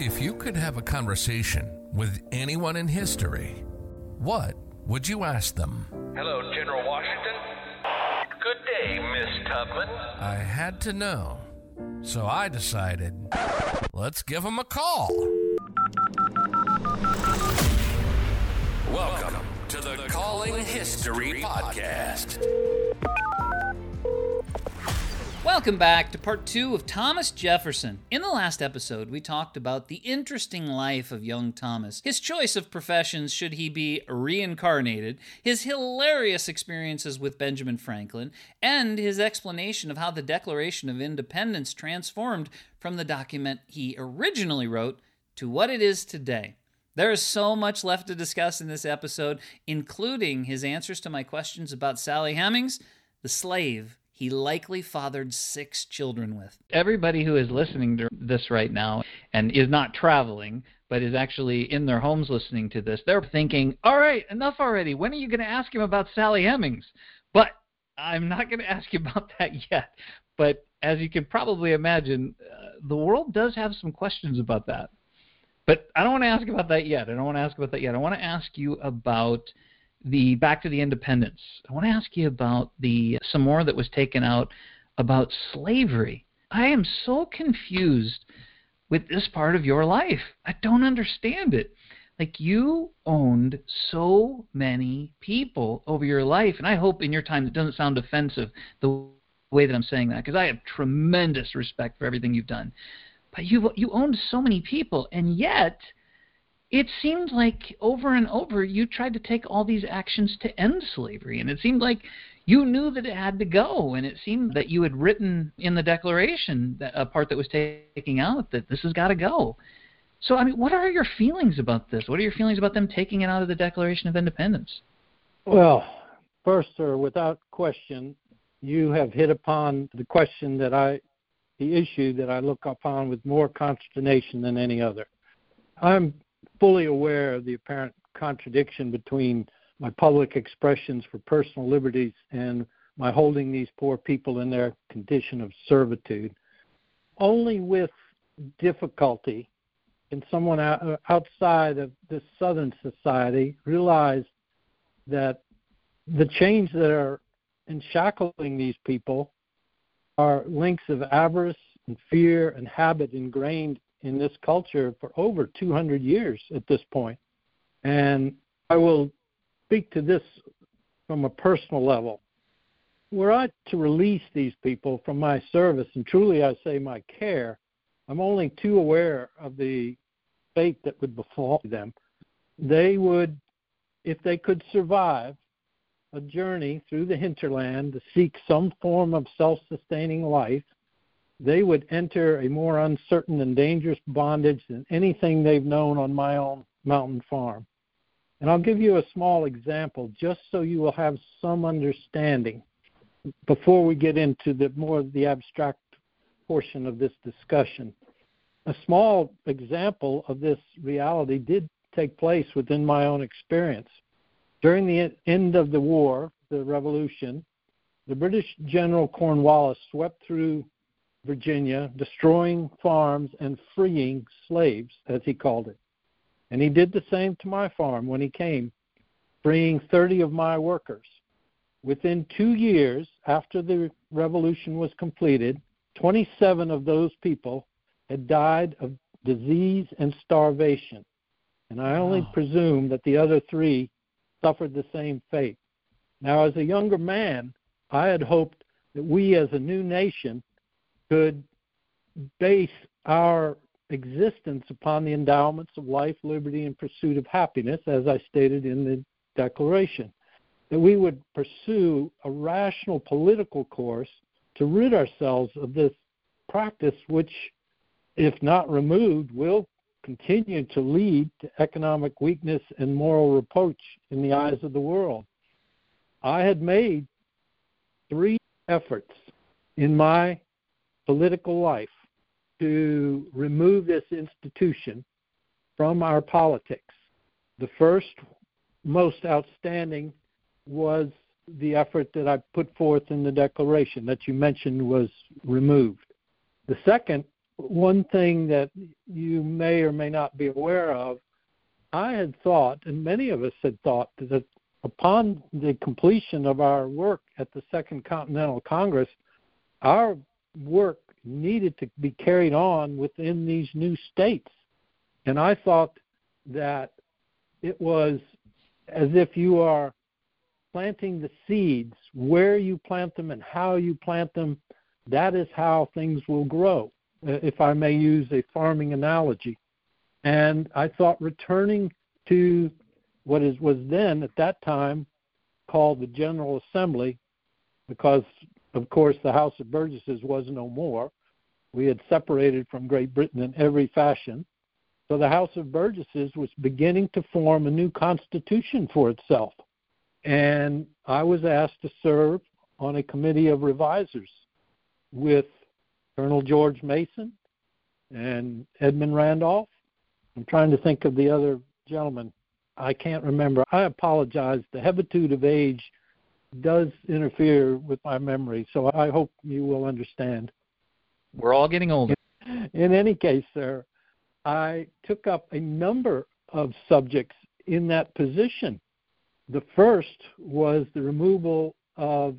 If you could have a conversation with anyone in history, what would you ask them? Hello, General Washington. Good day, Miss Tubman. I had to know. So I decided, let's give them a call. Welcome to the Calling History Podcast. Welcome back to part two of Thomas Jefferson. In the last episode, we talked about the interesting life of young Thomas, his choice of professions should he be reincarnated, his hilarious experiences with Benjamin Franklin, and his explanation of how the Declaration of Independence transformed from the document he originally wrote to what it is today. There is so much left to discuss in this episode, including his answers to my questions about Sally Hemings, the slave he likely fathered six children with. Everybody who is listening to this right now and is not traveling, but is actually in their homes listening to this, they're thinking, all right, enough already. When are you going to ask him about Sally Hemings? But I'm not going to ask you about that yet. But as you can probably imagine, uh, the world does have some questions about that. But I don't want to ask about that yet. I don't want to ask about that yet. I want to ask you about the back to the independence. I want to ask you about the some more that was taken out about slavery. I am so confused with this part of your life. I don't understand it. Like you owned so many people over your life, and I hope in your time it doesn't sound offensive the way that I'm saying that, because I have tremendous respect for everything you've done. But you you owned so many people, and yet it seemed like over and over you tried to take all these actions to end slavery, and it seemed like you knew that it had to go, and it seemed that you had written in the Declaration that a part that was taking out that this has got to go. So, I mean, what are your feelings about this? What are your feelings about them taking it out of the Declaration of Independence? Well, first, sir, without question, you have hit upon the question that I, the issue that I look upon with more consternation than any other. I'm fully aware of the apparent contradiction between my public expressions for personal liberties and my holding these poor people in their condition of servitude. Only with difficulty can someone outside of this Southern society realize that the chains that are enshackling these people are links of avarice and fear and habit ingrained in this culture for over 200 years at this point. And I will speak to this from a personal level. Were I to release these people from my service, and truly I say my care, I'm only too aware of the fate that would befall them. They would, if they could survive a journey through the hinterland to seek some form of self sustaining life, they would enter a more uncertain and dangerous bondage than anything they've known on my own mountain farm. And I'll give you a small example just so you will have some understanding before we get into the more of the abstract portion of this discussion. A small example of this reality did take place within my own experience. During the end of the war, the revolution, the British General Cornwallis swept through Virginia, destroying farms and freeing slaves, as he called it. And he did the same to my farm when he came, freeing 30 of my workers. Within two years after the revolution was completed, 27 of those people had died of disease and starvation. And I only oh. presume that the other three suffered the same fate. Now, as a younger man, I had hoped that we as a new nation could base our existence upon the endowments of life, liberty, and pursuit of happiness, as I stated in the Declaration. That we would pursue a rational political course to rid ourselves of this practice, which, if not removed, will continue to lead to economic weakness and moral reproach in the eyes of the world. I had made three efforts in my political life to remove this institution from our politics. The first, most outstanding, was the effort that I put forth in the Declaration that you mentioned was removed. The second one thing that you may or may not be aware of, I had thought, and many of us had thought, that upon the completion of our work at the Second Continental Congress, our work needed to be carried on within these new states. And I thought that it was as if you are planting the seeds, where you plant them and how you plant them, that is how things will grow, uh, if I may use a farming analogy. And I thought returning to what is, was then at that time called the General Assembly, because of course the House of Burgesses was no more. We had separated from Great Britain in every fashion. So the House of Burgesses was beginning to form a new constitution for itself. And I was asked to serve on a committee of revisers with Colonel George Mason and Edmund Randolph. I'm trying to think of the other gentleman. I can't remember. I apologize. The habitude of age does interfere with my memory, so I hope you will understand. We're all getting older. In any case, sir, I took up a number of subjects in that position. The first was the removal of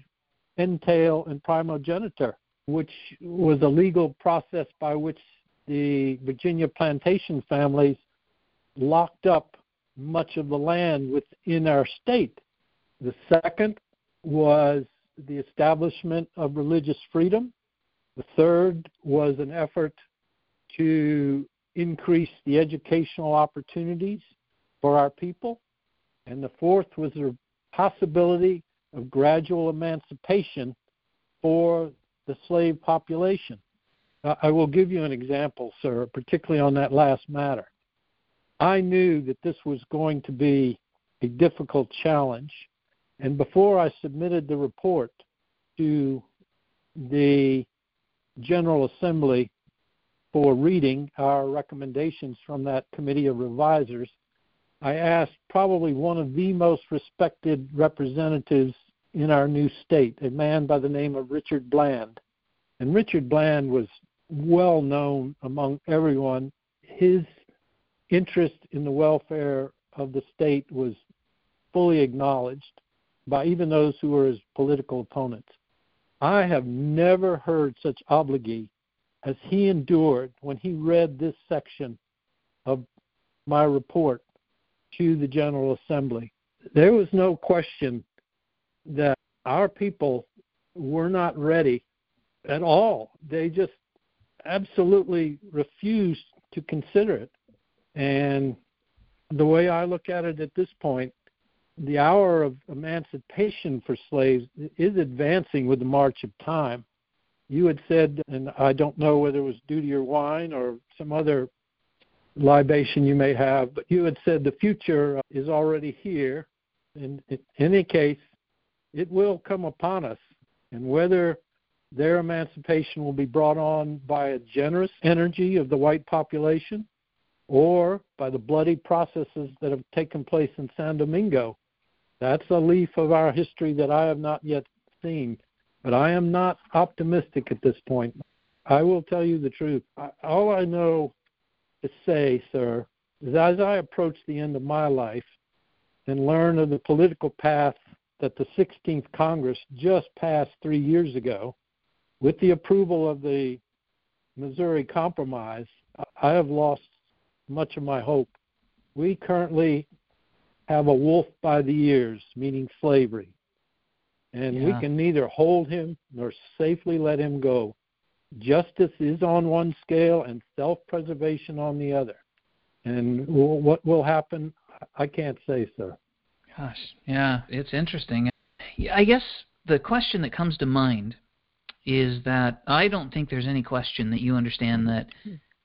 entail and primogeniture, which was a legal process by which the Virginia plantation families locked up much of the land within our state. The second was the establishment of religious freedom. The third was an effort to increase the educational opportunities for our people. And the fourth was the possibility of gradual emancipation for the slave population. Uh, I will give you an example, sir, particularly on that last matter. I knew that this was going to be a difficult challenge, and before I submitted the report to the General Assembly for reading our recommendations from that committee of revisers, I asked probably one of the most respected representatives in our new state, a man by the name of Richard Bland. And Richard Bland was well known among everyone. His interest in the welfare of the state was fully acknowledged by even those who were his political opponents. I have never heard such obloquy as he endured when he read this section of my report to the General Assembly. There was no question that our people were not ready at all. They just absolutely refused to consider it. And the way I look at it at this point, the hour of emancipation for slaves is advancing with the march of time. You had said, and I don't know whether it was due to your wine or some other libation you may have, but you had said the future is already here. In, in any case, it will come upon us. And whether their emancipation will be brought on by a generous energy of the white population or by the bloody processes that have taken place in San Domingo, that's a leaf of our history that I have not yet seen. But I am not optimistic at this point. I will tell you the truth. All I know to say, sir, is as I approach the end of my life and learn of the political path that the 16th Congress just passed three years ago, with the approval of the Missouri Compromise, I have lost much of my hope. We currently have a wolf by the ears, meaning slavery. And yeah. we can neither hold him nor safely let him go. Justice is on one scale and self preservation on the other. And what will happen, I can't say, sir. Gosh, yeah, it's interesting. I guess the question that comes to mind is that I don't think there's any question that you understand that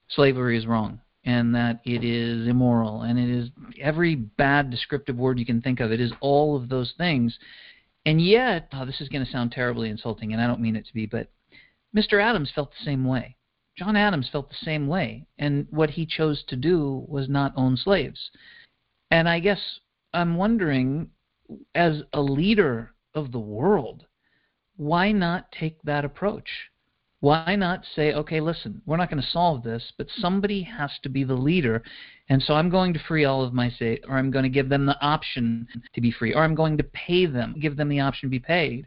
slavery is wrong and that it is immoral and it is every bad descriptive word you can think of. It is all of those things. And yet, oh, this is going to sound terribly insulting, and I don't mean it to be, but Mr. Adams felt the same way. John Adams felt the same way, and what he chose to do was not own slaves. And I guess I'm wondering, as a leader of the world, why not take that approach? Why not say, okay, listen, we're not going to solve this, but somebody has to be the leader, and so I'm going to free all of my state, or I'm going to give them the option to be free, or I'm going to pay them, give them the option to be paid.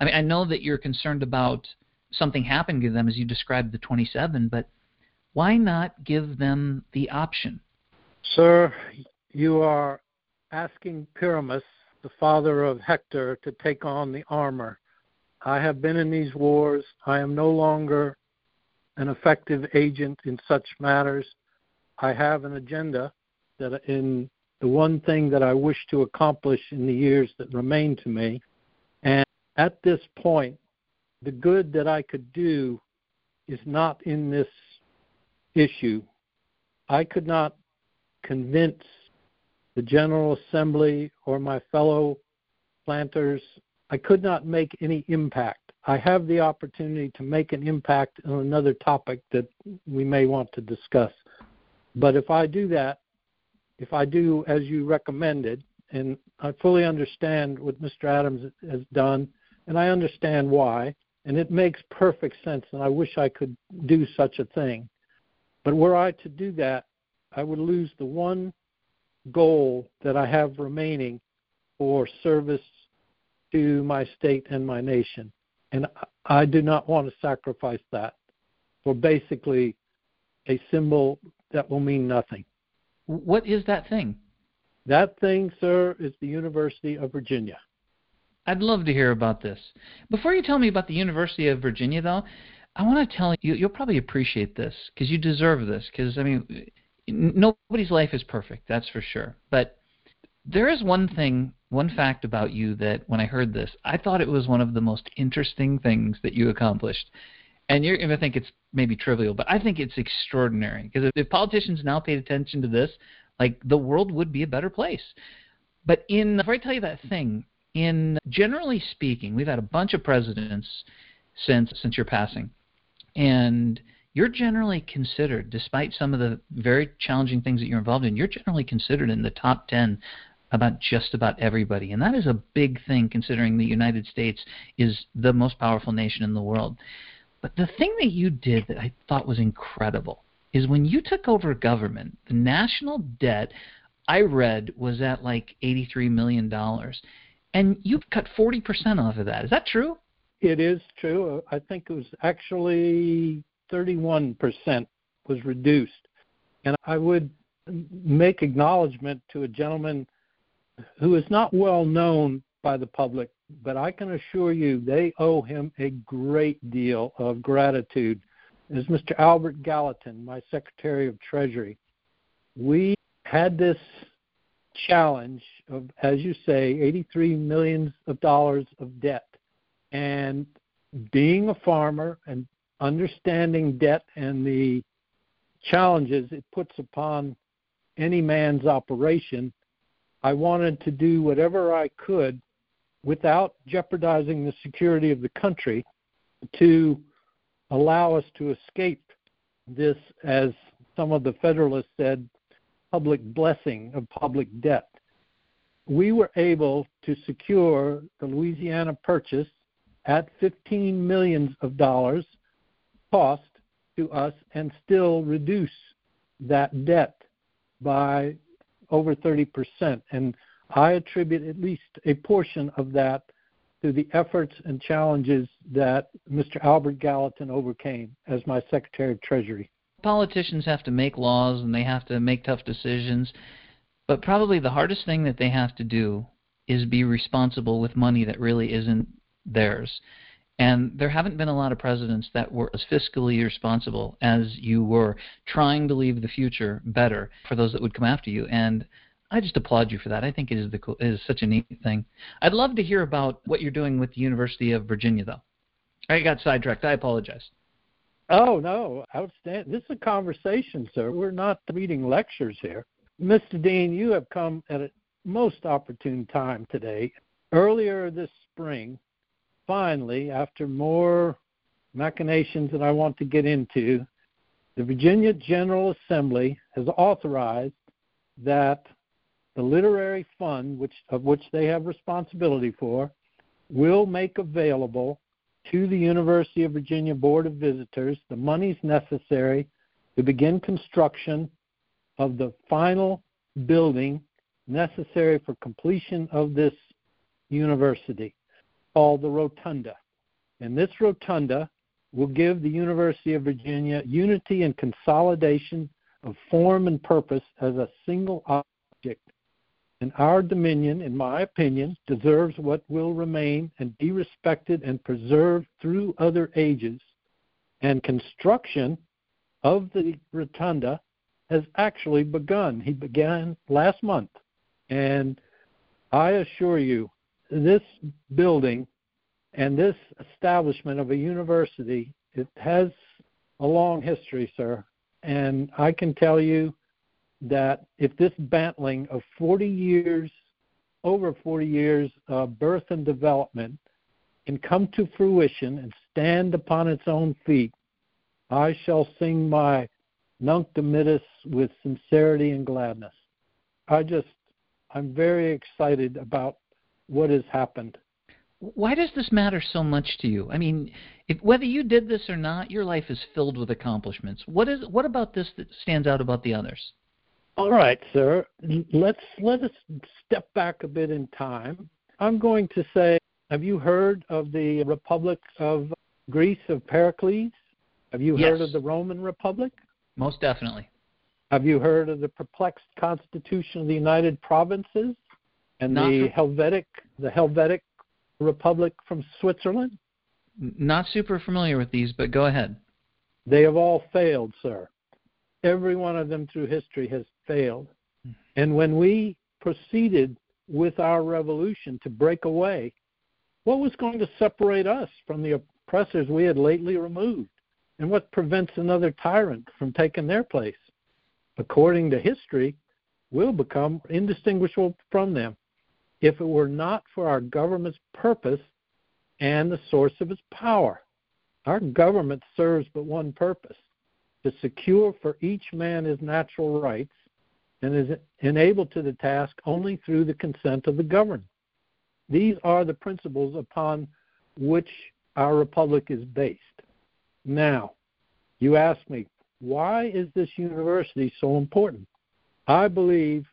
I mean, I know that you're concerned about something happening to them as you described the 27, but why not give them the option? Sir, you are asking Pyramus, the father of Hector, to take on the armor. I have been in these wars. I am no longer an effective agent in such matters. I have an agenda that in the one thing that I wish to accomplish in the years that remain to me. And at this point, the good that I could do is not in this issue. I could not convince the General Assembly or my fellow planters. I could not make any impact. I have the opportunity to make an impact on another topic that we may want to discuss. But if I do that, if I do as you recommended, and I fully understand what Mr. Adams has done, and I understand why, and it makes perfect sense, and I wish I could do such a thing. But were I to do that, I would lose the one goal that I have remaining for service to my state and my nation. And I do not want to sacrifice that for basically a symbol that will mean nothing. What is that thing? That thing, sir, is the University of Virginia. I'd love to hear about this. Before you tell me about the University of Virginia, though, I want to tell you, you'll probably appreciate this because you deserve this. Because, I mean, nobody's life is perfect, that's for sure. But there is one thing, one fact about you that when I heard this, I thought it was one of the most interesting things that you accomplished. And you're going to think it's maybe trivial, but I think it's extraordinary because if, politicians now paid attention to this, like the world would be a better place. But in, before I tell you that thing, in generally speaking, we've had a bunch of presidents since since your passing, and you're generally considered, despite some of the very challenging things that you're involved in, you're generally considered in the top ten about just about everybody, and that is a big thing considering the United States is the most powerful nation in the world. But the thing that you did that I thought was incredible is when you took over government, the national debt I read was at like $83 million and you've cut 40% off of that. Is that true? It is true. I think it was actually 31% was reduced. And I would make acknowledgement to a gentleman who is not well known by the public, but I can assure you they owe him a great deal of gratitude. Is Mr. Albert Gallatin, my Secretary of Treasury. We had this challenge of, as you say, 83 millions of dollars of debt. And being a farmer and understanding debt and the challenges it puts upon any man's operation, I wanted to do whatever I could without jeopardizing the security of the country to allow us to escape this, as some of the Federalists said, public blessing of public debt. We were able to secure the Louisiana purchase at 15 millions of dollars cost to us and still reduce that debt by over 30%. And I attribute at least a portion of that to the efforts and challenges that Mr. Albert Gallatin overcame as my Secretary of Treasury politicians have to make laws and they have to make tough decisions, but probably the hardest thing that they have to do is be responsible with money that really isn't theirs. And there haven't been a lot of presidents that were as fiscally responsible as you were, trying to leave the future better for those that would come after you. And I just applaud you for that. I think it is the it is such a neat thing. I'd love to hear about what you're doing with the University of Virginia, though. I got sidetracked. I apologize. Oh no, outstanding! This is a conversation, sir. We're not reading lectures here. Mr. Dean, you have come at a most opportune time today. Earlier this spring, finally, after more machinations that I want to get into, the Virginia General Assembly has authorized that the literary fund, which of which they have responsibility for, will make available to the University of Virginia Board of Visitors the monies necessary to begin construction of the final building necessary for completion of this university called the Rotunda. And this Rotunda will give the University of Virginia unity and consolidation of form and purpose as a single object. And our dominion, in my opinion, deserves what will remain and be respected and preserved through other ages. And construction of the rotunda has actually begun. He began last month. And I assure you, this building and this establishment of a university, it has a long history, sir. And I can tell you that if this bantling of 40 years, over 40 years of birth and development, can come to fruition and stand upon its own feet, I shall sing my Nunc Dimittis with sincerity and gladness. I just, I'm very excited about what has happened. Why does this matter so much to you? I mean, if, whether you did this or not, your life is filled with accomplishments. What is what about this that stands out about the others? All right, sir. Let's let us step back a bit in time. I'm going to say, have you heard of the Republic of Greece of Pericles? Have you yes. heard of the Roman Republic? Most definitely. Have you heard of the perplexed Constitution of the United Provinces and Not the Helvetic the Helvetic Republic from Switzerland? Not super familiar with these, but go ahead. They have all failed, sir. Every one of them through history has failed. Hmm. And when we proceeded with our revolution to break away, what was going to separate us from the oppressors we had lately removed? And what prevents another tyrant from taking their place? According to history, we'll become indistinguishable from them if it were not for our government's purpose and the source of its power. Our government serves but one purpose to secure for each man his natural rights and is enabled to the task only through the consent of the governed. These are the principles upon which our republic is based. Now, you ask me, why is this university so important? I believe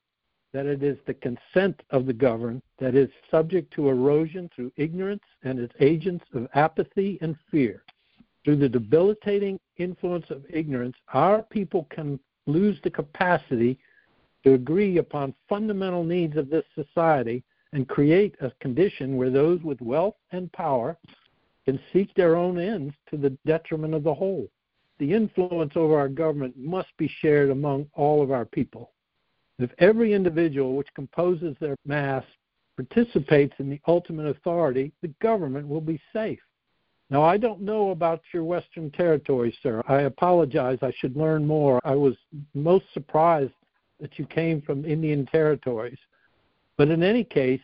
that it is the consent of the governed that is subject to erosion through ignorance and its agents of apathy and fear. Through the debilitating influence of ignorance, our people can lose the capacity to agree upon fundamental needs of this society and create a condition where those with wealth and power can seek their own ends to the detriment of the whole. The influence over our government must be shared among all of our people. If every individual which composes their mass participates in the ultimate authority, the government will be safe. Now, I don't know about your Western territory, sir. I apologize. I should learn more. I was most surprised that you came from Indian territories. But in any case,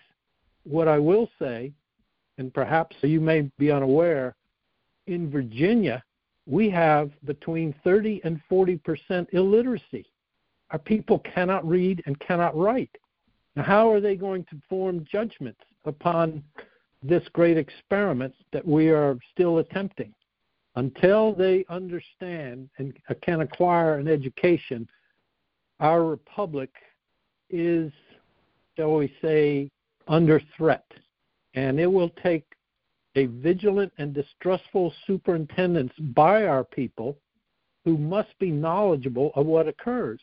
what I will say, and perhaps you may be unaware, in Virginia, we have between 30 and 40 percent illiteracy. Our people cannot read and cannot write. Now, how are they going to form judgments upon this great experiment that we are still attempting? Until they understand and can acquire an education, our republic is, shall we say, under threat. And it will take a vigilant and distrustful superintendence by our people who must be knowledgeable of what occurs.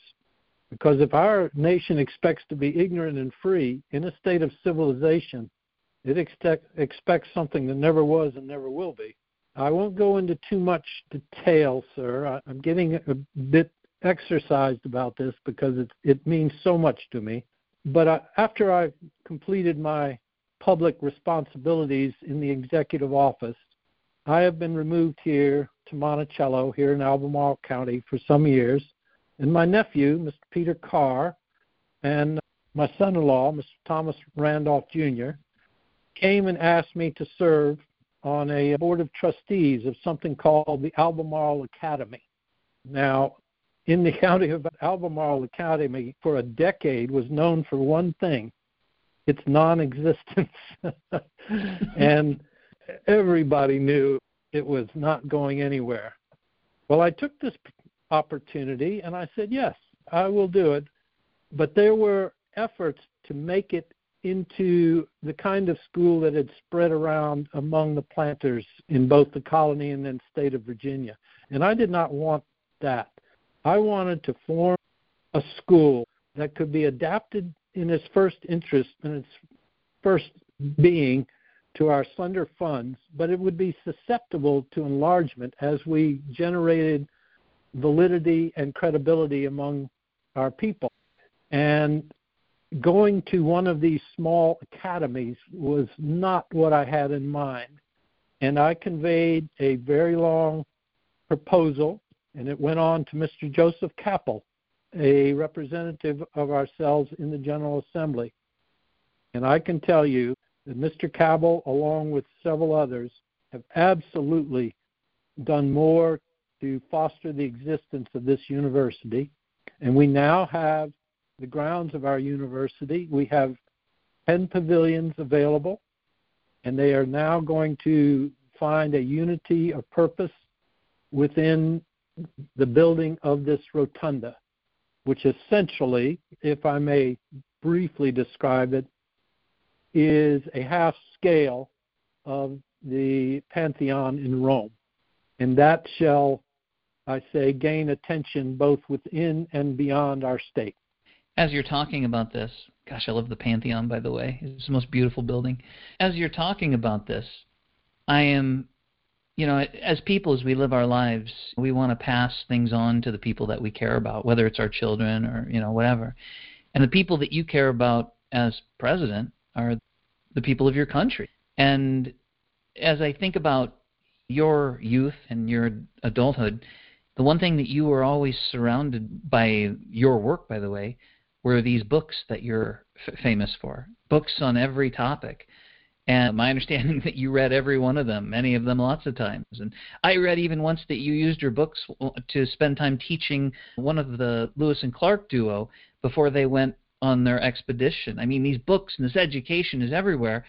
Because if our nation expects to be ignorant and free in a state of civilization, it expect, expects something that never was and never will be. I won't go into too much detail, sir. I, I'm getting a bit exercised about this because it, it means so much to me. But I, after I've completed my public responsibilities in the executive office, I have been removed here to Monticello, here in Albemarle County, for some years. And my nephew, Mr. Peter Carr, and my son in law, Mr. Thomas Randolph Jr., came and asked me to serve on a board of trustees of something called the Albemarle Academy. Now, in the county of Albemarle Academy, for a decade, was known for one thing its non existence. and everybody knew it was not going anywhere. Well, I took this opportunity and I said, yes, I will do it. But there were efforts to make it into the kind of school that had spread around among the planters in both the colony and then state of Virginia. And I did not want that. I wanted to form a school that could be adapted in its first interest in its first being to our slender funds, but it would be susceptible to enlargement as we generated validity and credibility among our people. And going to one of these small academies was not what I had in mind. And I conveyed a very long proposal, and it went on to Mr. Joseph Cabell, a representative of ourselves in the General Assembly. And I can tell you that Mr. Cabell, along with several others, have absolutely done more to foster the existence of this university. And we now have the grounds of our university. We have 10 pavilions available, and they are now going to find a unity of purpose within the building of this rotunda, which essentially, if I may briefly describe it, is a half scale of the Pantheon in Rome. And that shall, I say, gain attention both within and beyond our state. As you're talking about this, gosh, I love the Pantheon, by the way. It's the most beautiful building. As you're talking about this, I am, you know, as people, as we live our lives, we want to pass things on to the people that we care about, whether it's our children or, you know, whatever. And the people that you care about as president are the people of your country. And as I think about your youth and your adulthood, the one thing that you were always surrounded by your work, by the way, were these books that you're f- famous for. Books on every topic. And my understanding that you read every one of them, many of them lots of times. And I read even once that you used your books to spend time teaching one of the Lewis and Clark duo before they went on their expedition. I mean, these books and this education is everywhere.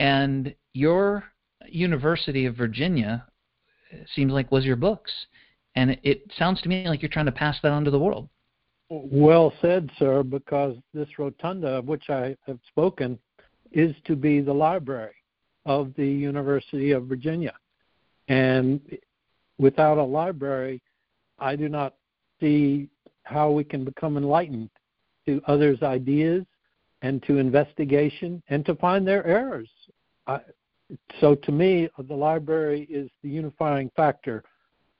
And your University of Virginia seems like was your books. And it, sounds to me like you're trying to pass that on to the world. Well said, sir, because this rotunda of which I have spoken is to be the library of the University of Virginia. And without a library, I do not see how we can become enlightened to others' ideas and to investigation and to find their errors. I, so to me, the library is the unifying factor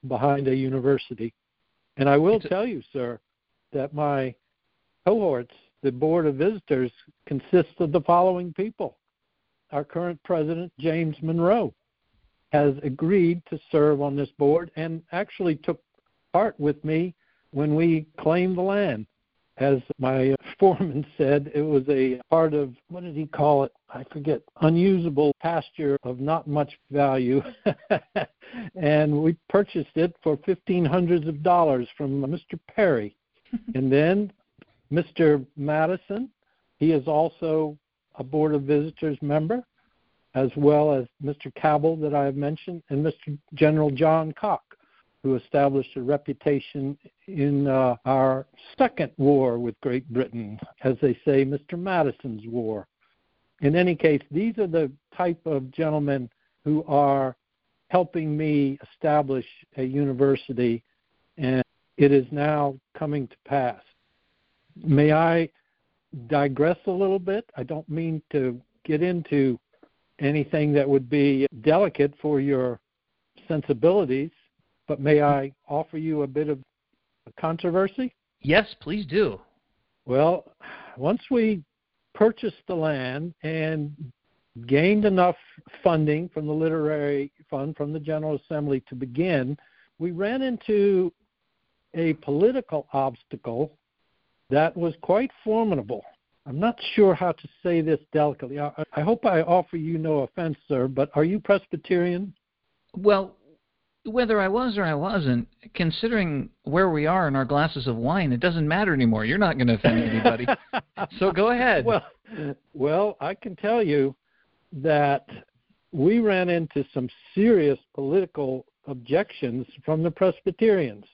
behind a university. And I will tell you, sir, that my cohorts, the Board of Visitors, consists of the following people. Our current president, James Monroe, has agreed to serve on this board and actually took part with me when we claimed the land as my foreman said, it was a part of, what did he call it? I forget, unusable pasture of not much value. and we purchased it for fifteen hundreds of dollars from Mr. Perry. and then Mr. Madison, he is also a Board of Visitors member, as well as Mr. Cabell that I have mentioned, and Mr. General John Cocke who established a reputation in uh, our second war with Great Britain, as they say, Mr. Madison's war. In any case, these are the type of gentlemen who are helping me establish a university, and it is now coming to pass. May I digress a little bit? I don't mean to get into anything that would be delicate for your sensibilities, but may I offer you a bit of controversy? Yes, please do. Well, once we purchased the land and gained enough funding from the literary fund from the General Assembly to begin, we ran into a political obstacle that was quite formidable. I'm not sure how to say this delicately. I, I hope I offer you no offense, sir, but are you Presbyterian? Well, whether I was or I wasn't, considering where we are in our glasses of wine, it doesn't matter anymore. You're not going to offend anybody. so go ahead. Well, well, I can tell you that we ran into some serious political objections from the Presbyterians.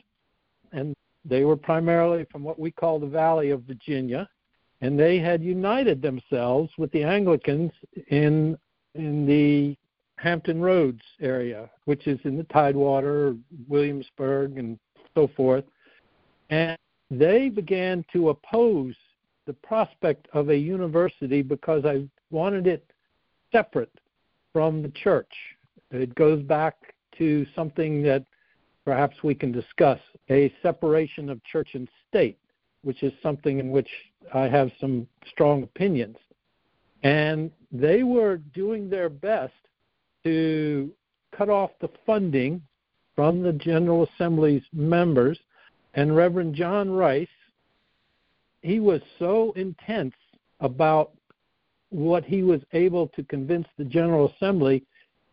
And they were primarily from what we call the Valley of Virginia, and they had united themselves with the Anglicans in in the Hampton Roads area, which is in the Tidewater, Williamsburg, and so forth. And they began to oppose the prospect of a university because I wanted it separate from the church. It goes back to something that perhaps we can discuss a separation of church and state, which is something in which I have some strong opinions. And they were doing their best to cut off the funding from the General Assembly's members. And Reverend John Rice, he was so intense about what he was able to convince the General Assembly,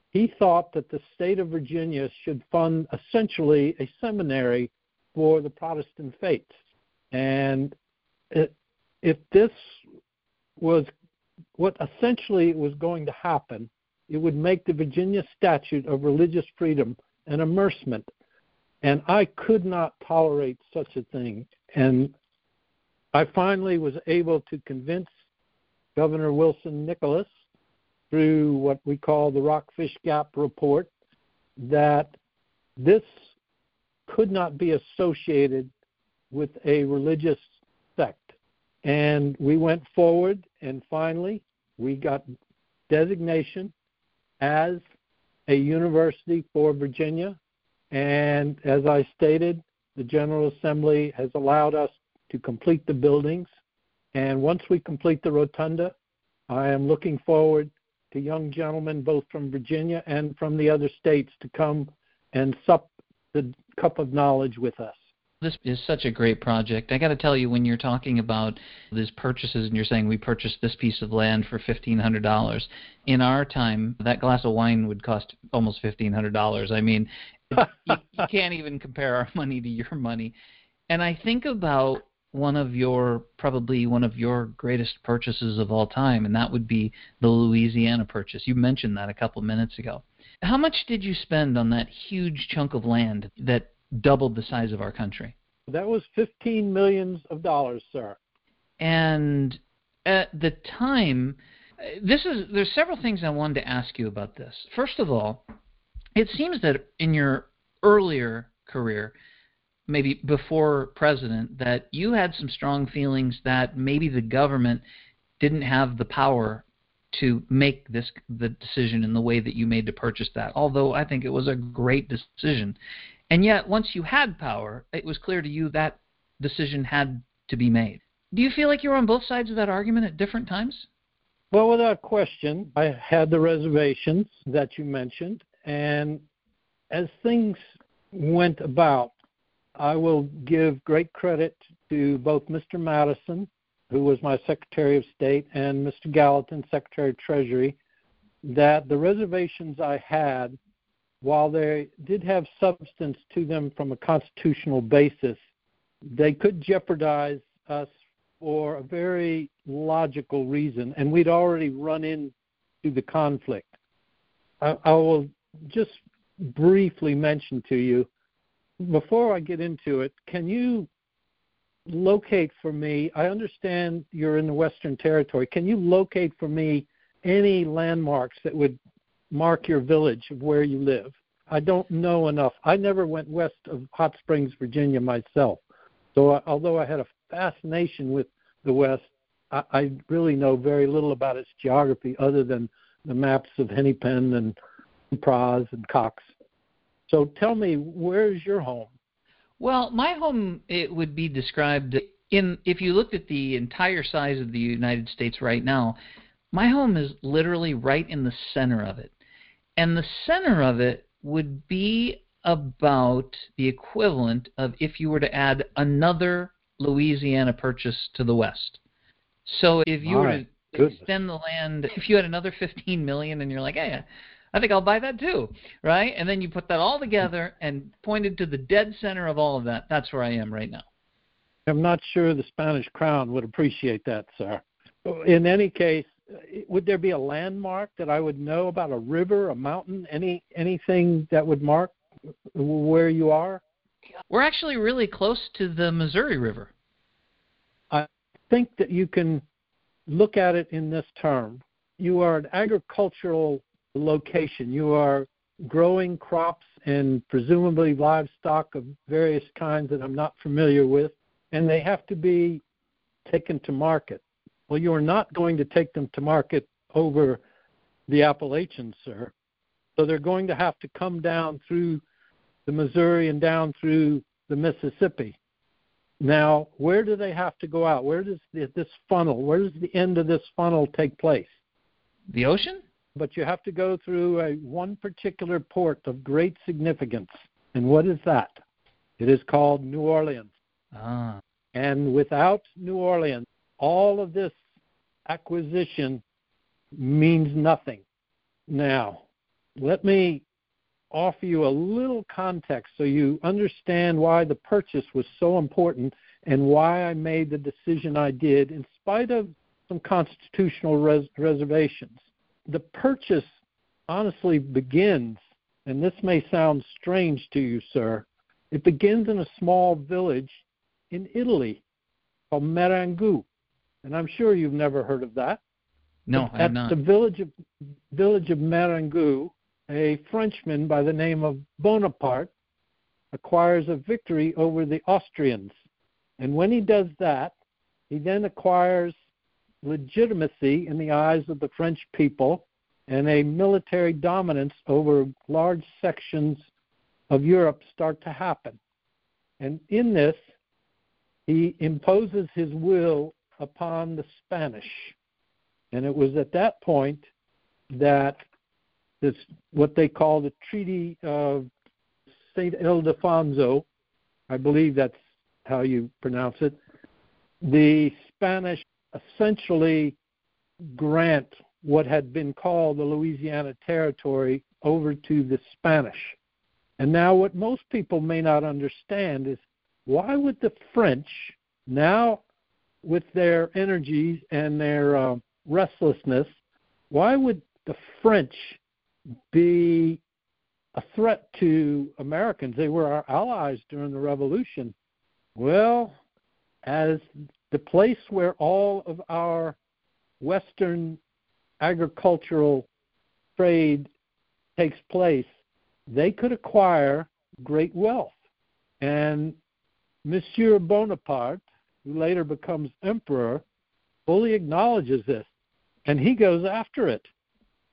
he thought that the state of Virginia should fund essentially a seminary for the Protestant faith. And if this was what essentially was going to happen, it would make the Virginia Statute of Religious Freedom an amercement. And I could not tolerate such a thing. And I finally was able to convince Governor Wilson Nicholas through what we call the Rockfish Gap Report that this could not be associated with a religious sect. And we went forward, and finally, we got designation as a university for Virginia. And as I stated, the General Assembly has allowed us to complete the buildings. And once we complete the rotunda, I am looking forward to young gentlemen both from Virginia and from the other states to come and sup the cup of knowledge with us. This is such a great project. I got to tell you, when you're talking about these purchases and you're saying we purchased this piece of land for fifteen hundred dollars, in our time that glass of wine would cost almost fifteen hundred dollars. I mean, you, you can't even compare our money to your money. And I think about one of your probably one of your greatest purchases of all time, and that would be the Louisiana purchase. You mentioned that a couple minutes ago. How much did you spend on that huge chunk of land that doubled the size of our country. That was 15 millions of dollars, sir. And at the time, this is there's several things I wanted to ask you about this. First of all, it seems that in your earlier career, maybe before president, that you had some strong feelings that maybe the government didn't have the power to make this the decision in the way that you made to purchase that. Although I think it was a great decision. And yet, once you had power, it was clear to you that decision had to be made. Do you feel like you were on both sides of that argument at different times? Well, without question, I had the reservations that you mentioned. And as things went about, I will give great credit to both Mr. Madison, who was my Secretary of State, and Mr. Gallatin, Secretary of Treasury, that the reservations I had while they did have substance to them from a constitutional basis, they could jeopardize us for a very logical reason, and we'd already run into the conflict. I, I will just briefly mention to you before I get into it, can you locate for me? I understand you're in the Western Territory. Can you locate for me any landmarks that would mark your village of where you live. I don't know enough. I never went west of Hot Springs, Virginia myself. So uh, although I had a fascination with the West, I, I really know very little about its geography other than the maps of Hennepin and Praz and Cox. So tell me, where is your home? Well, my home it would be described in if you looked at the entire size of the United States right now, my home is literally right in the center of it. And the center of it would be about the equivalent of if you were to add another Louisiana purchase to the west. So if you were to goodness. extend the land, if you had another 15 million and you're like, hey, I think I'll buy that too, right? And then you put that all together and pointed to the dead center of all of that. That's where I am right now. I'm not sure the Spanish crown would appreciate that, sir. In any case, Uh, would there be a landmark that I would know about a river, a mountain, any anything that would mark where you are? We're actually really close to the Missouri River. I think that you can look at it in this term. You are an agricultural location. You are growing crops and presumably livestock of various kinds that I'm not familiar with, and they have to be taken to market. Well, you are not going to take them to market over the Appalachians, sir. So they're going to have to come down through the Missouri and down through the Mississippi. Now, where do they have to go out? Where does this funnel, where does the end of this funnel take place? The ocean? But you have to go through a one particular port of great significance. And what is that? It is called New Orleans. Ah. And without New Orleans, all of this acquisition means nothing. Now, let me offer you a little context so you understand why the purchase was so important and why I made the decision I did in spite of some constitutional res- reservations. The purchase honestly begins, and this may sound strange to you, sir, it begins in a small village in Italy called Marengo. And I'm sure you've never heard of that. No, I have not. At the village of, village of Marengo, a Frenchman by the name of Bonaparte acquires a victory over the Austrians. And when he does that, he then acquires legitimacy in the eyes of the French people and a military dominance over large sections of Europe start to happen. And in this, he imposes his will upon the Spanish. And it was at that point that this what they call the Treaty of Saint Ildefonso, I believe that's how you pronounce it. The Spanish essentially grant what had been called the Louisiana Territory over to the Spanish. And now, what most people may not understand is why would the French, now with their energies and their uh, restlessness, why would the French be a threat to Americans. They were our allies during the Revolution. Well, as the place where all of our Western agricultural trade takes place, they could acquire great wealth. And Monsieur Bonaparte, who later becomes emperor, fully acknowledges this, and he goes after it.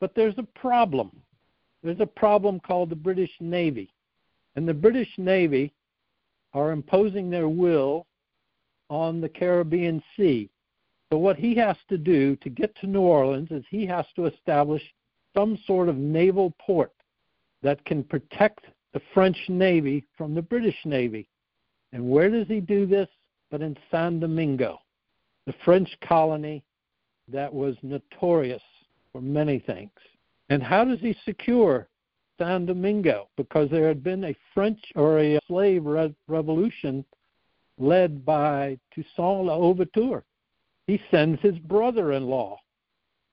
But there's a problem there's a problem called the British Navy. And the British Navy are imposing their will on the Caribbean Sea. So, what he has to do to get to New Orleans is he has to establish some sort of naval port that can protect the French Navy from the British Navy. And where does he do this? But in San Domingo, the French colony that was notorious for many things. And how does he secure San Domingo? Because there had been a French or a slave re- revolution led by Toussaint Louverture. He sends his brother in law,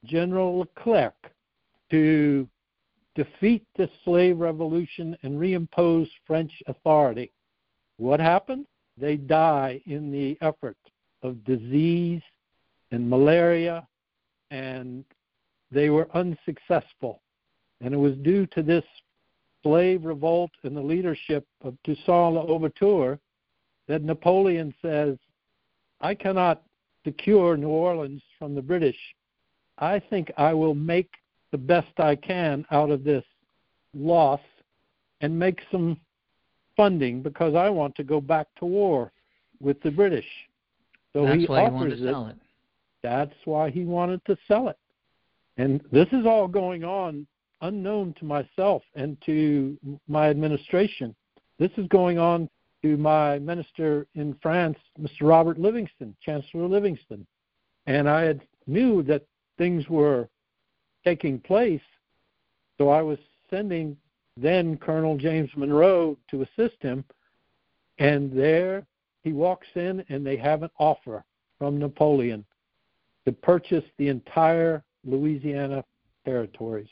General Leclerc, to defeat the slave revolution and reimpose French authority. What happened? They die in the effort of disease and malaria and they were unsuccessful. And it was due to this slave revolt and the leadership of Toussaint Louverture that Napoleon says, I cannot secure New Orleans from the British. I think I will make the best I can out of this loss and make some funding because I want to go back to war with the British. So That's he why offers he wanted to it. sell it. That's why he wanted to sell it. And this is all going on unknown to myself and to my administration. This is going on to my minister in France, Mr. Robert Livingston, Chancellor Livingston. And I had, knew that things were taking place, so I was sending then Colonel James Monroe to assist him. And there he walks in, and they have an offer from Napoleon to purchase the entire Louisiana territories.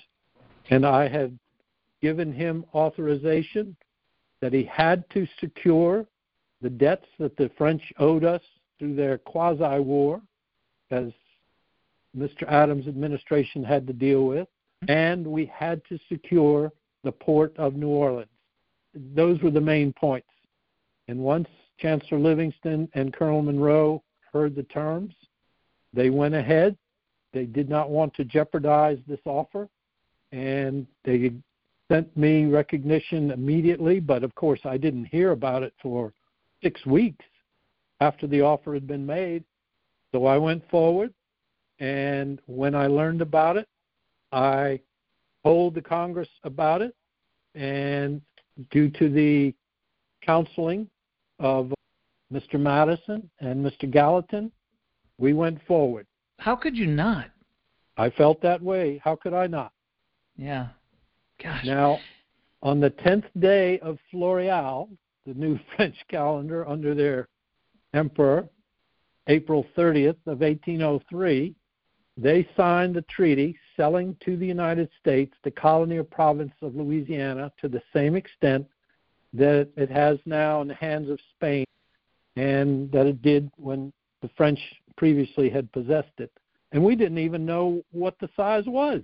And I had given him authorization that he had to secure the debts that the French owed us through their quasi war, as Mr. Adams' administration had to deal with, and we had to secure the port of New Orleans. Those were the main points. And once Chancellor Livingston and Colonel Monroe heard the terms, they went ahead. They did not want to jeopardize this offer, and they sent me recognition immediately. But of course, I didn't hear about it for six weeks after the offer had been made. So I went forward, and when I learned about it, I told the Congress about it, and due to the counseling of Mr. Madison and Mr. Gallatin, we went forward. How could you not? I felt that way. How could I not? Yeah. Gosh. Now, on the 10th day of Floréal, the new French calendar under their emperor, April 30th of 1803, they signed the treaty selling to the United States the colony or province of Louisiana to the same extent that it has now in the hands of Spain and that it did when the French previously had possessed it. And we didn't even know what the size was.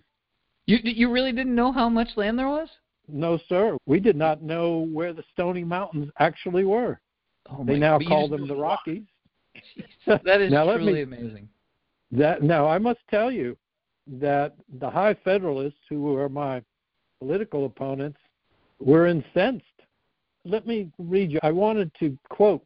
You you really didn't know how much land there was? No, sir. We did not know where the Stony Mountains actually were. Oh they now call them the Rockies. rock. That is Now truly me- amazing. That now I must tell you that the High Federalists, who were my political opponents, were incensed. Let me read you. I wanted to quote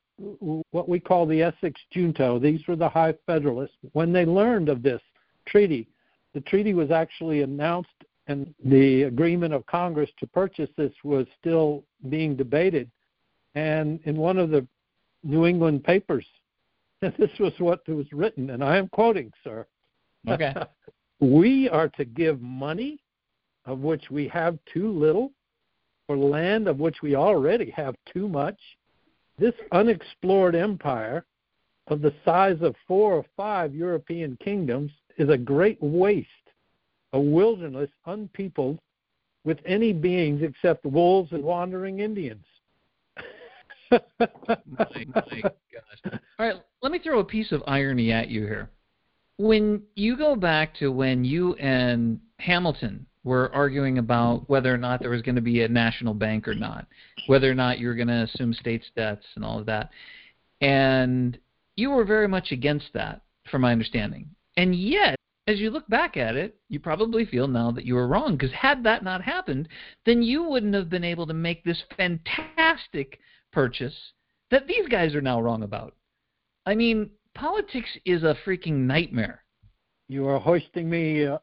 what we call the Essex Junto. These were the High Federalists. When they learned of this treaty, the treaty was actually announced, and the agreement of Congress to purchase this was still being debated. And in one of the New England papers, this was what was written, and I am quoting, sir. Okay. we are to give money, of which we have too little, for land of which we already have too much. This unexplored empire, of the size of four or five European kingdoms, is a great waste, a wilderness unpeopled with any beings except wolves and wandering Indians. My, my gosh. All right, let me throw a piece of irony at you here. When you go back to when you and Hamilton were arguing about whether or not there was going to be a national bank or not, whether or not you were going to assume states' debts and all of that, and you were very much against that, from my understanding. And yet, as you look back at it, you probably feel now that you were wrong, because had that not happened, then you wouldn't have been able to make this fantastic purchase that these guys are now wrong about. I mean, politics is a freaking nightmare. You are hoisting me uh,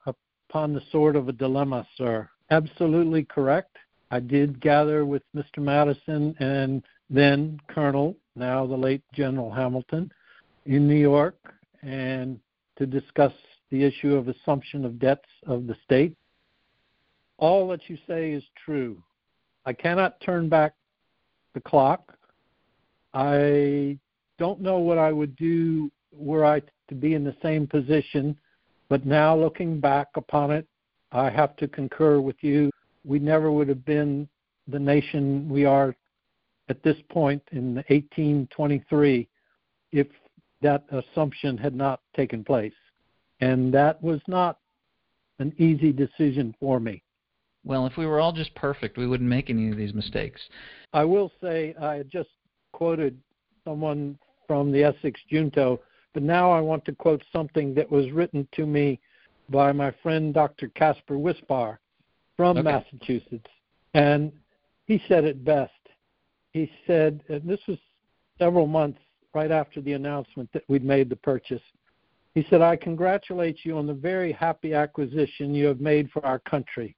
upon the sword of a dilemma, sir. Absolutely correct. I did gather with Mr. Madison and then Colonel, now the late General Hamilton, in New York, and to discuss the issue of assumption of debts of the state. All that you say is true. I cannot turn back the clock. I don't know what I would do were I to be in the same position, but now looking back upon it, I have to concur with you. We never would have been the nation we are at this point in 1823 if that assumption had not taken place. And that was not an easy decision for me. Well, if we were all just perfect, we wouldn't make any of these mistakes. I will say I just quoted someone from the Essex Junto, but now I want to quote something that was written to me by my friend Dr. Caspar Wistar from Okay. Massachusetts. And he said it best. He said, and this was several months right after the announcement that we'd made the purchase. He said, I congratulate you on the very happy acquisition you have made for our country.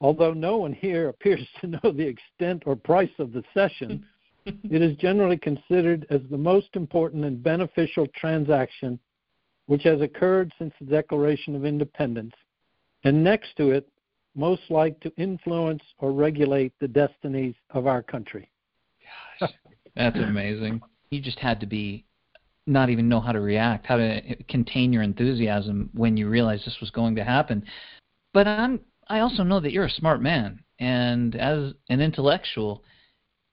Although no one here appears to know the extent or price of the cession, it is generally considered as the most important and beneficial transaction which has occurred since the Declaration of Independence, and next to it, most like to influence or regulate the destinies of our country. Gosh, That's amazing. You just had to be not even know how to react, how to contain your enthusiasm when you realized this was going to happen. But I'm I also know that you're a smart man, and as an intellectual,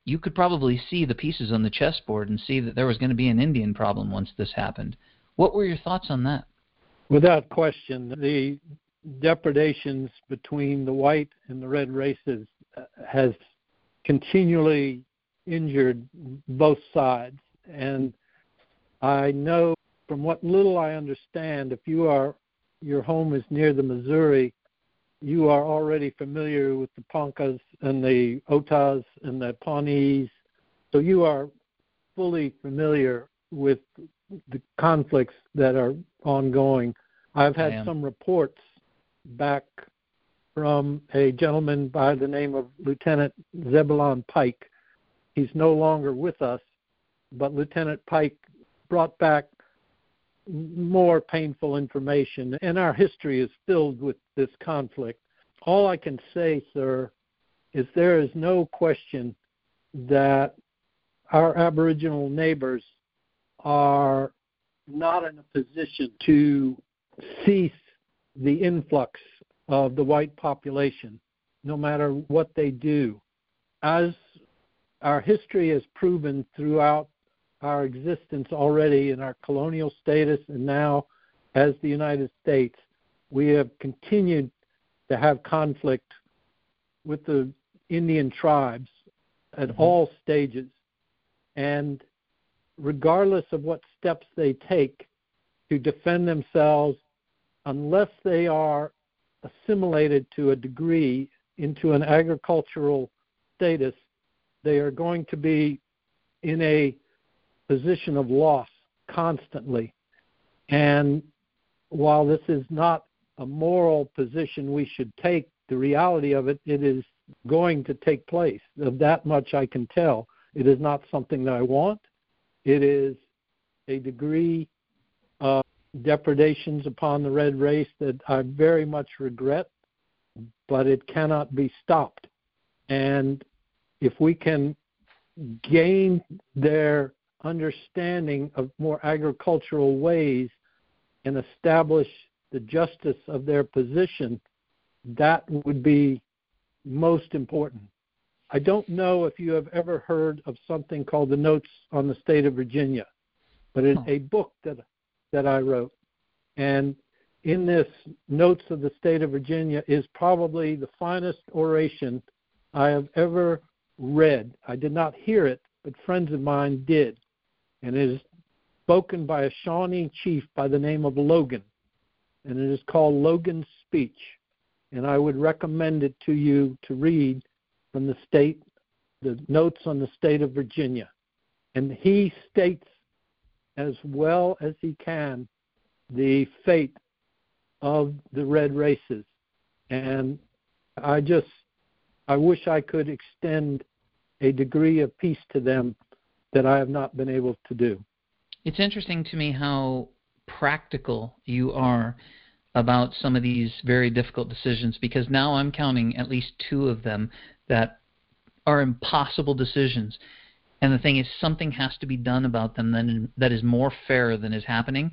you could probably see the pieces on the chessboard and see that there was going to be an Indian problem once this happened. What were your thoughts on that? Without question, the depredations between the white and the red races uh, has continually injured both sides. And I know from what little I understand, if you are your home is near the Missouri, you are already familiar with the Poncas and the Otoes and the Pawnees, so you are fully familiar with the conflicts that are ongoing. I've had some reports back from a gentleman by the name of Lieutenant Zebulon Pike. He's no longer with us, but Lieutenant Pike brought back more painful information, and our history is filled with this conflict. All I can say, sir, is there is no question that our Aboriginal neighbors are not in a position to cease the influx of the white population, no matter what they do. As our history has proven throughout our existence already in our colonial status and now as the United States, we have continued to have conflict with the Indian tribes at mm-hmm. all stages. And regardless of what steps they take to defend themselves, unless they are assimilated to a degree into an agricultural status, they are going to be in a position of loss constantly. And while this is not a moral position we should take, the reality of it, it is going to take place. Of that much I can tell. It is not something that I want. It is a degree of depredations upon the red race that I very much regret, but it cannot be stopped. And if we can gain their understanding of more agricultural ways and establish the justice of their position, that would be most important. I don't know if you have ever heard of something called the Notes on the State of Virginia, but it's a book that that I wrote. And in this Notes of the State of Virginia is probably the finest oration I have ever read. I did not hear it, but friends of mine did and it is spoken by a Shawnee chief by the name of Logan, and it is called Logan's Speech. And I would recommend it to you to read from the state, the notes on the state of Virginia. And he states as well as he can the fate of the red races. And I just, I wish I could extend a degree of peace to them that I have not been able to do. It's interesting to me how practical you are about some of these very difficult decisions because now I'm counting at least two of them that are impossible decisions. And the thing is, something has to be done about them that, is more fair than is happening,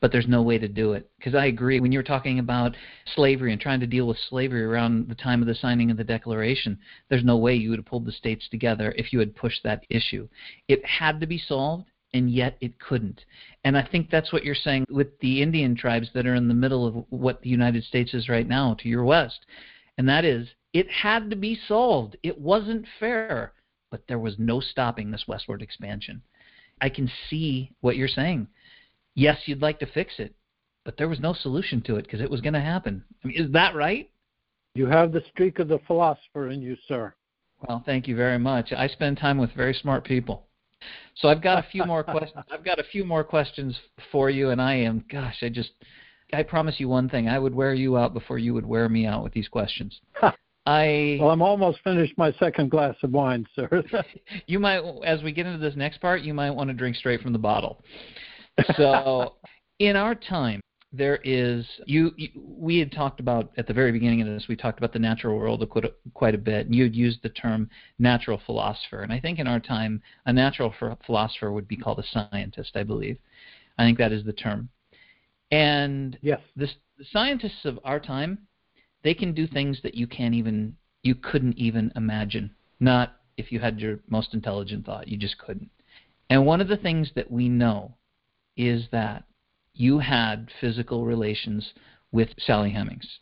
but there's no way to do it. Because I agree, when you were talking about slavery and trying to deal with slavery around the time of the signing of the Declaration, there's no way you would have pulled the states together if you had pushed that issue. It had to be solved, and yet it couldn't. And I think that's what you're saying with the Indian tribes that are in the middle of what the United States is right now to your west. And that is, it had to be solved. It wasn't fair, but there was no stopping this westward expansion. I can see what you're saying yes, you'd like to fix it, but there was no solution to it because it was going to happen. I mean, is that right? You have the streak of the philosopher in you, sir. Well, thank you very much. I spend time with very smart people. So I've got a few more questions. I've got a few more questions for you, and I am, gosh, I just, I promise you one thing: I would wear you out before you would wear me out with these questions. I well, I'm almost finished my second glass of wine, sir. you might, as we get into this next part, you might want to drink straight from the bottle so, in our time, there is you, you, we had talked about at the very beginning of this we talked about the natural world quite a, quite a bit and you had used the term natural philosopher. And i think in our time a natural philosopher would be called a scientist i believe. I think that is the term. And yes. this, the scientists of our time they can do things that you can't even you couldn't even imagine. Not if you had your most intelligent thought you just couldn't. And one of the things that we know is that you had physical relations with Sally Hemings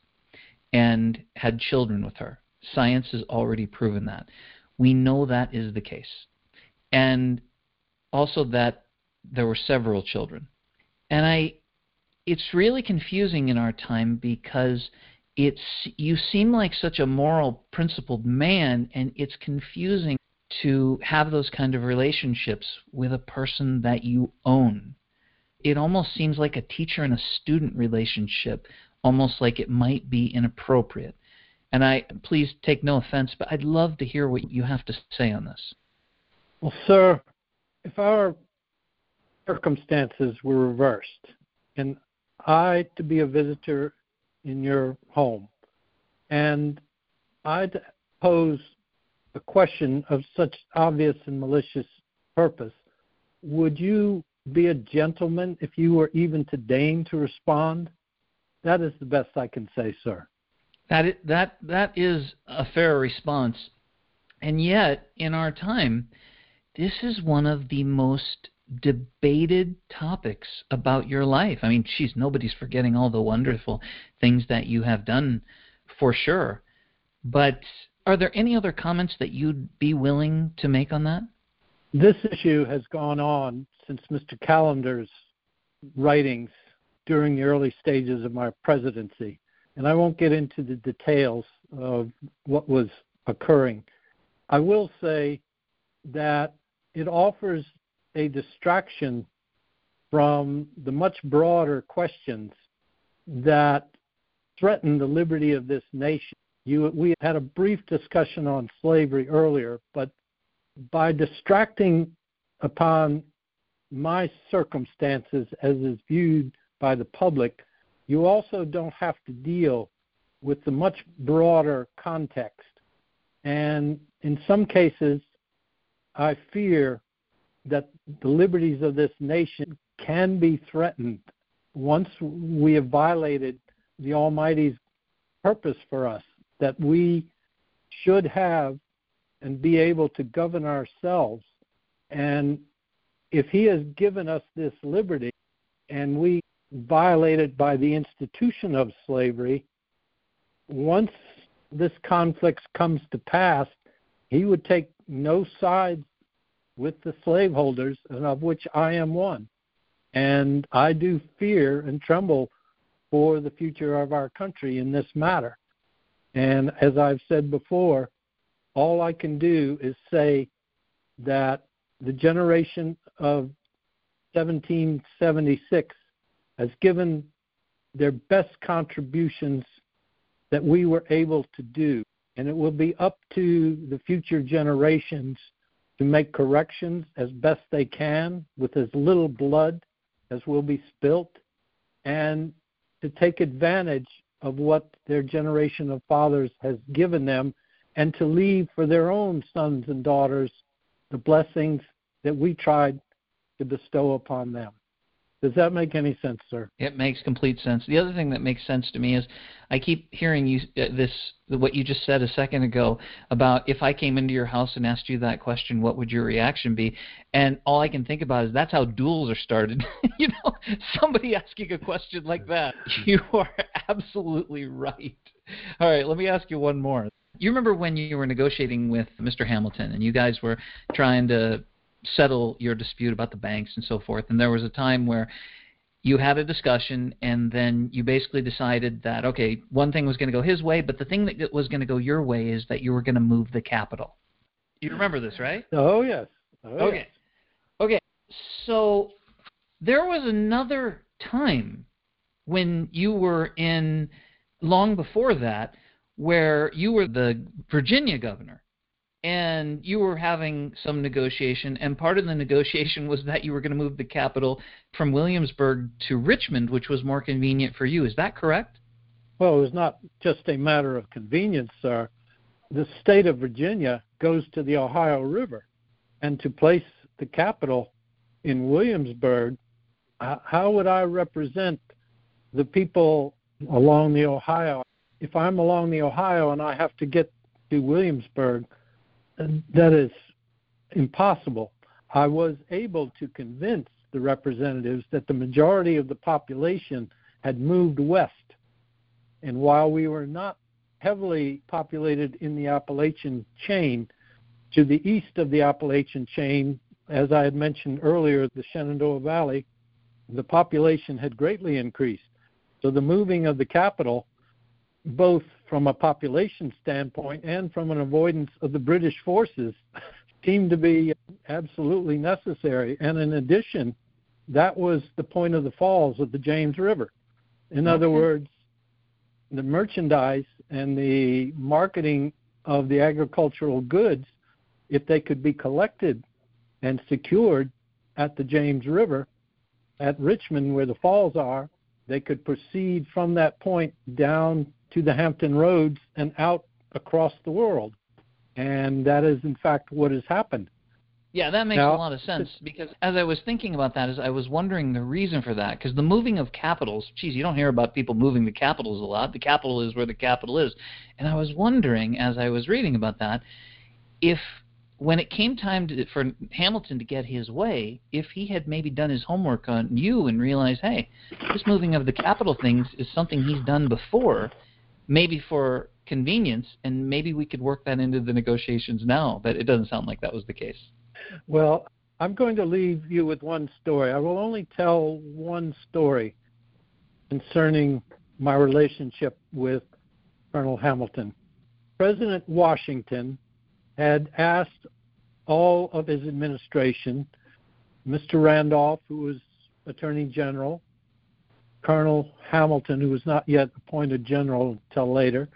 and had children with her. Science has already proven that. We know that is the case. And also that there were several children. And I it's really confusing in our time because it's you seem like such a moral principled man and it's confusing to have those kind of relationships with a person that you own it almost seems like a teacher and a student relationship, almost like it might be inappropriate. And I please take no offense, but I'd love to hear what you have to say on this. Well, sir, if our circumstances were reversed and I to be a visitor in your home and I'd pose a question of such obvious and malicious purpose, would you be a gentleman if you were even to deign to respond? That is the best I can say, sir. That is, that that is a fair response, and yet in our time, this is one of the most debated topics about your life. I mean, geez, nobody's forgetting all the wonderful things that you have done, for sure. But are there any other comments that you'd be willing to make on that? This issue has gone on since Mr. Callender's writings during the early stages of my presidency. And I won't get into the details of what was occurring. I will say that it offers a distraction from the much broader questions that threaten the liberty of this nation. You, we had a brief discussion on slavery earlier, but by distracting upon my circumstances as is viewed by the public, you also don't have to deal with the much broader context. And in some cases, I fear that the liberties of this nation can be threatened once we have violated the Almighty's purpose for us, that we should have and be able to govern ourselves. And if He has given us this liberty and we violate it by the institution of slavery, once this conflict comes to pass, He would take no sides with the slaveholders, and of which I am one. And I do fear and tremble for the future of our country in this matter. And as I've said before, all I can do is say that the generation of 1776 has given their best contributions that we were able to do. And it will be up to the future generations to make corrections as best they can with as little blood as will be spilt and to take advantage of what their generation of fathers has given them and to leave for their own sons and daughters the blessings that we tried to bestow upon them. Does that make any sense, sir? It makes complete sense. The other thing that makes sense to me is I keep hearing you uh, this what you just said a second ago about if I came into your house and asked you that question, what would your reaction be? And all I can think about is that's how duels are started. you know, somebody asking a question like that. You are absolutely right. All right, let me ask you one more. You remember when you were negotiating with Mr. Hamilton and you guys were trying to settle your dispute about the banks and so forth, and there was a time where you had a discussion and then you basically decided that okay, one thing was going to go his way, but the thing that was going to go your way is that you were going to move the capital. You remember this, right? Oh yes. Oh, okay. Yes. Okay. So there was another time when you were in long before that where you were the Virginia governor and you were having some negotiation, and part of the negotiation was that you were going to move the capital from Williamsburg to Richmond, which was more convenient for you. Is that correct? Well, it was not just a matter of convenience, sir. The state of Virginia goes to the Ohio River, and to place the capital in Williamsburg, how would I represent the people along the Ohio? If I'm along the Ohio and I have to get to Williamsburg, that is impossible. I was able to convince the representatives that the majority of the population had moved west. And while we were not heavily populated in the Appalachian chain, to the east of the Appalachian chain, as I had mentioned earlier, the Shenandoah Valley, the population had greatly increased. So the moving of the capital, both from a population standpoint and from an avoidance of the British forces, seemed to be absolutely necessary. And in addition, that was the point of the falls of the James River. In okay. other words, the merchandise and the marketing of the agricultural goods, if they could be collected and secured at the James River, at Richmond, where the falls are, they could proceed from that point down to the Hampton Roads and out across the world. And that is, in fact, what has happened. Yeah, that makes now, a lot of sense because as I was thinking about that, as I was wondering the reason for that, because the moving of capitals, geez, you don't hear about people moving the capitals a lot. The capital is where the capital is, and I was wondering as I was reading about that, if when it came time to, for Hamilton to get his way, if he had maybe done his homework on you and realized, hey, this moving of the capital things is something he's done before, maybe for convenience, and maybe we could work that into the negotiations now. But it doesn't sound like that was the case. Well, I'm going to leave you with one story. I will only tell one story concerning my relationship with Colonel Hamilton. President Washington had asked all of his administration, Mr. Randolph, who was Attorney General, Colonel Hamilton, who was not yet appointed general until later,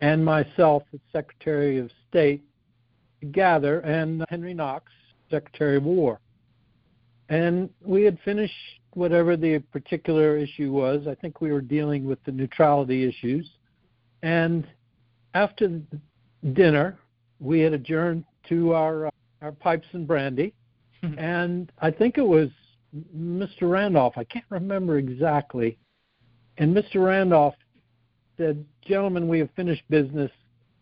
and myself as Secretary of State to gather, and Henry Knox, Secretary of War. And we had finished whatever the particular issue was. I think we were dealing with the neutrality issues. And after dinner, we had adjourned to our uh, our pipes and brandy, mm-hmm. and I think it was Mr. Randolph. I can't remember exactly. And Mr. Randolph said, "Gentlemen, we have finished business.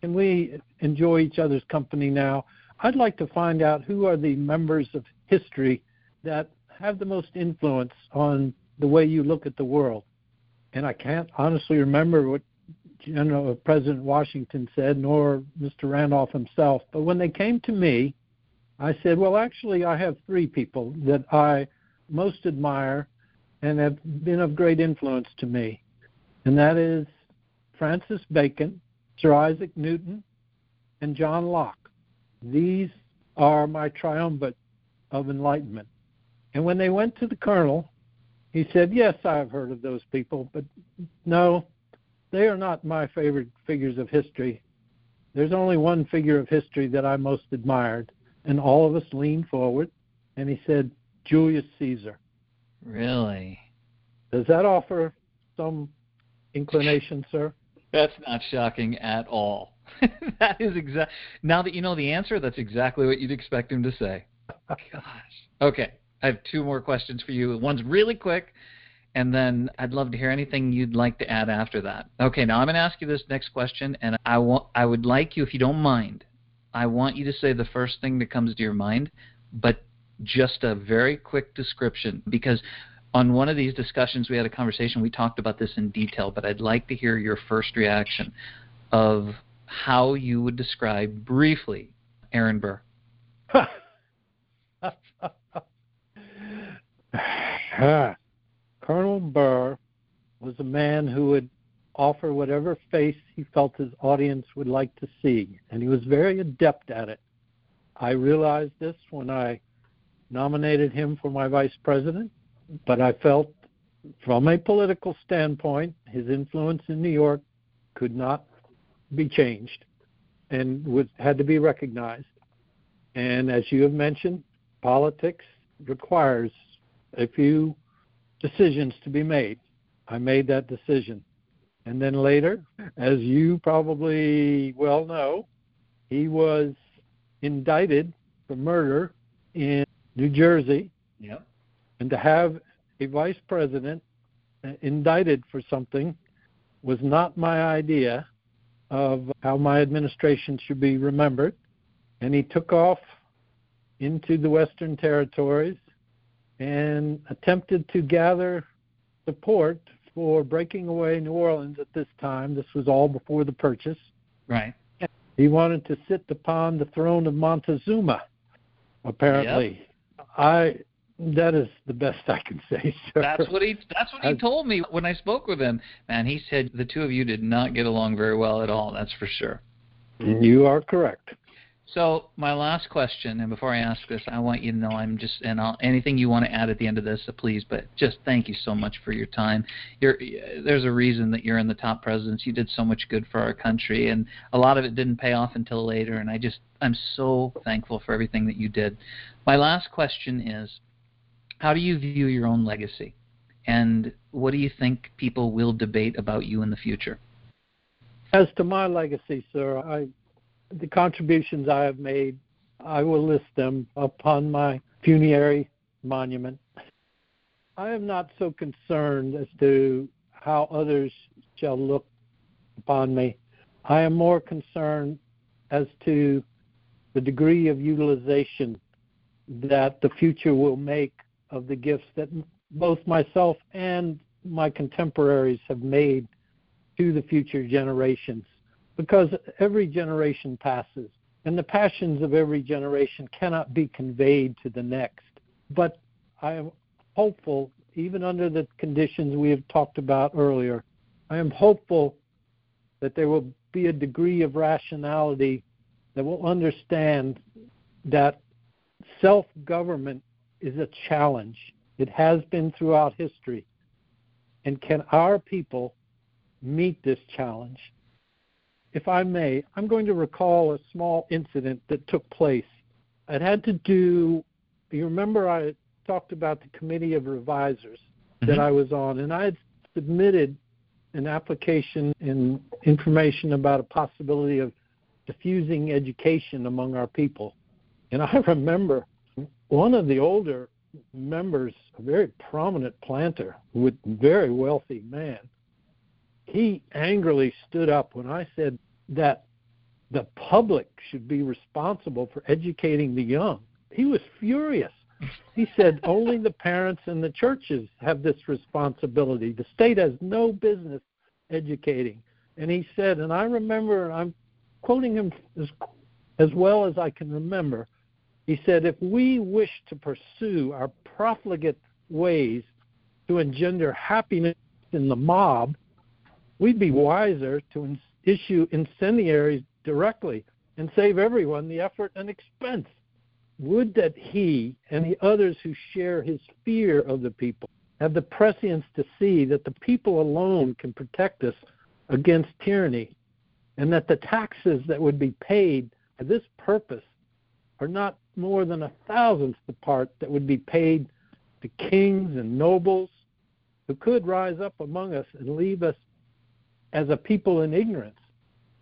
Can we enjoy each other's company now? I'd like to find out who are the members of history that have the most influence on the way you look at the world." And I can't honestly remember what General uh, President Washington said, nor Mr. Randolph himself. But when they came to me, I said, well, actually, I have three people that I most admire and have been of great influence to me, and that is Francis Bacon, Sir Isaac Newton, and John Locke. These are my triumvirate of enlightenment. And when they went to the colonel, he said, Yes, I've heard of those people, but no, they are not my favorite figures of history. There's only one figure of history that I most admired. And all of us leaned forward, and he said, Julius Caesar. Really? Does that offer some inclination, sir? That's not shocking at all. that is exact. Now that you know the answer, that's exactly what you'd expect him to say. Gosh. Okay, I have two more questions for you. One's really quick, and then I'd love to hear anything you'd like to add after that. Okay, now I'm going to ask you this next question, and I want I would like you, if you don't mind, I want you to say the first thing that comes to your mind, but just a very quick description because on one of these discussions we had a conversation we talked about this in detail but i'd like to hear your first reaction of how you would describe briefly aaron burr Colonel Burr was a man who would offer whatever face he felt his audience would like to see, and he was very adept at it. I realized this when I nominated him for my vice president, but I felt from a political standpoint, his influence in New York could not be changed. and was had to be recognized. And as you have mentioned, politics requires a few decisions to be made. I made that decision. And then later, as you probably well know, he was indicted for murder in New Jersey. Yep. And to have a vice president uh, indicted for something was not my idea of how my administration should be remembered. And he took off into the Western territories and attempted to gather support for breaking away New Orleans at this time. This was all before the purchase. Right. He wanted to sit upon the throne of Montezuma, apparently. Yep. I that is the best I can say, sir. That's what he that's what he told me when I spoke with him. Man, he said the two of you did not get along very well at all, that's for sure. You are correct. So my last question, and before I ask this, I want you to know I'm just and I'll, anything you want to add at the end of this, so please. But just thank you so much for your time. You're, there's a reason that you're in the top presidents. You did so much good for our country, and a lot of it didn't pay off until later. And I just I'm so thankful for everything that you did. My last question is, how do you view your own legacy, and what do you think people will debate about you in the future? As to my legacy, sir, I the contributions I have made, I will list them upon my funerary monument. I am not so concerned as to how others shall look upon me. I am more concerned as to the degree of utilization that the future will make of the gifts that both myself and my contemporaries have made to the future generations because every generation passes and the passions of every generation cannot be conveyed to the next. But I am hopeful, even under the conditions we have talked about earlier, I am hopeful that there will be a degree of rationality that will understand that self government is a challenge. It has been throughout history. And can our people meet this challenge? If I may, I'm going to recall a small incident that took place. It had to do, you remember I talked about the committee of revisers mm-hmm. that I was on, and I had submitted an application and information about a possibility of diffusing education among our people. And I remember one of the older members, a very prominent planter, with very wealthy man, he angrily stood up when I said that the public should be responsible for educating the young. He was furious. He said only the parents and the churches have this responsibility. The state has no business educating. And he said, and I remember, I'm quoting him as, as well as I can remember, he said, if we wish to pursue our profligate ways to engender happiness in the mob, we'd be wiser to issue incendiaries directly and save everyone the effort and expense. Would that he and the others who share his fear of the people have the prescience to see that the people alone can protect us against tyranny, and that the taxes that would be paid for this purpose are not more than a thousandth the part that would be paid to kings and nobles who could rise up among us and leave us as a people in ignorance.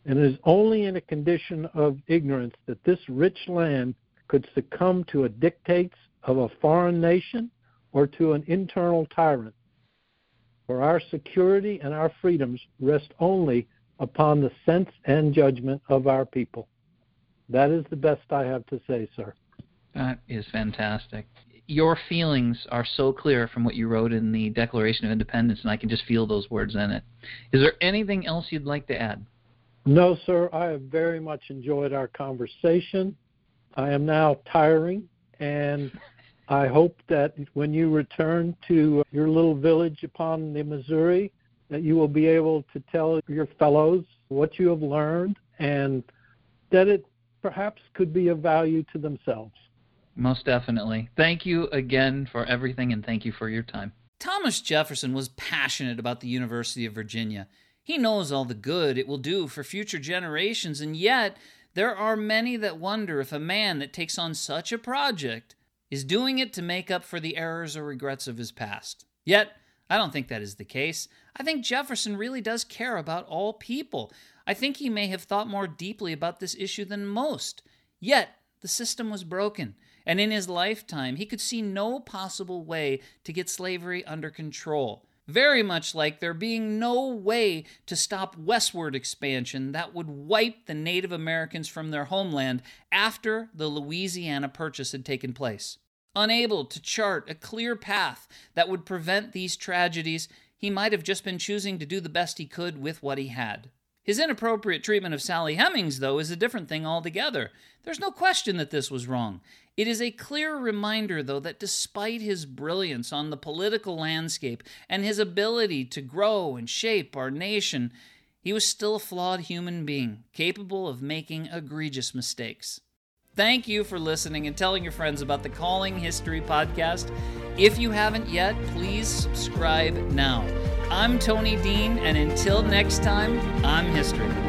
And it is only in a condition of ignorance that this rich land could succumb to a dictates of a foreign nation or to an internal tyrant. For our security and our freedoms rest only upon the sense and judgment of our people. That is the best I have to say, sir. That is fantastic your feelings are so clear from what you wrote in the Declaration of Independence, and I can just feel those words in it. Is there anything else you'd like to add? No, sir. I have very much enjoyed our conversation. I am now tiring, and I hope that when you return to your little village upon the Missouri, that you will be able to tell your fellows what you have learned and that it perhaps could be of value to themselves. Most definitely. Thank you again for everything and thank you for your time. Thomas Jefferson was passionate about the University of Virginia. He knows all the good it will do for future generations, and yet there are many that wonder if a man that takes on such a project is doing it to make up for the errors or regrets of his past. Yet, I don't think that is the case. I think Jefferson really does care about all people. I think he may have thought more deeply about this issue than most. Yet, the system was broken, and in his lifetime, he could see no possible way to get slavery under control. Very much like there being no way to stop westward expansion that would wipe the Native Americans from their homeland after the Louisiana Purchase had taken place. Unable to chart a clear path that would prevent these tragedies, he might have just been choosing to do the best he could with what he had. His inappropriate treatment of Sally Hemings, though, is a different thing altogether. There's no question that this was wrong. It is a clear reminder, though, that despite his brilliance on the political landscape and his ability to grow and shape our nation, he was still a flawed human being, capable of making egregious mistakes. Thank you for listening and telling your friends about the Calling History podcast. If you haven't yet, please subscribe now. I'm Tony Dean, and until next time, I'm History.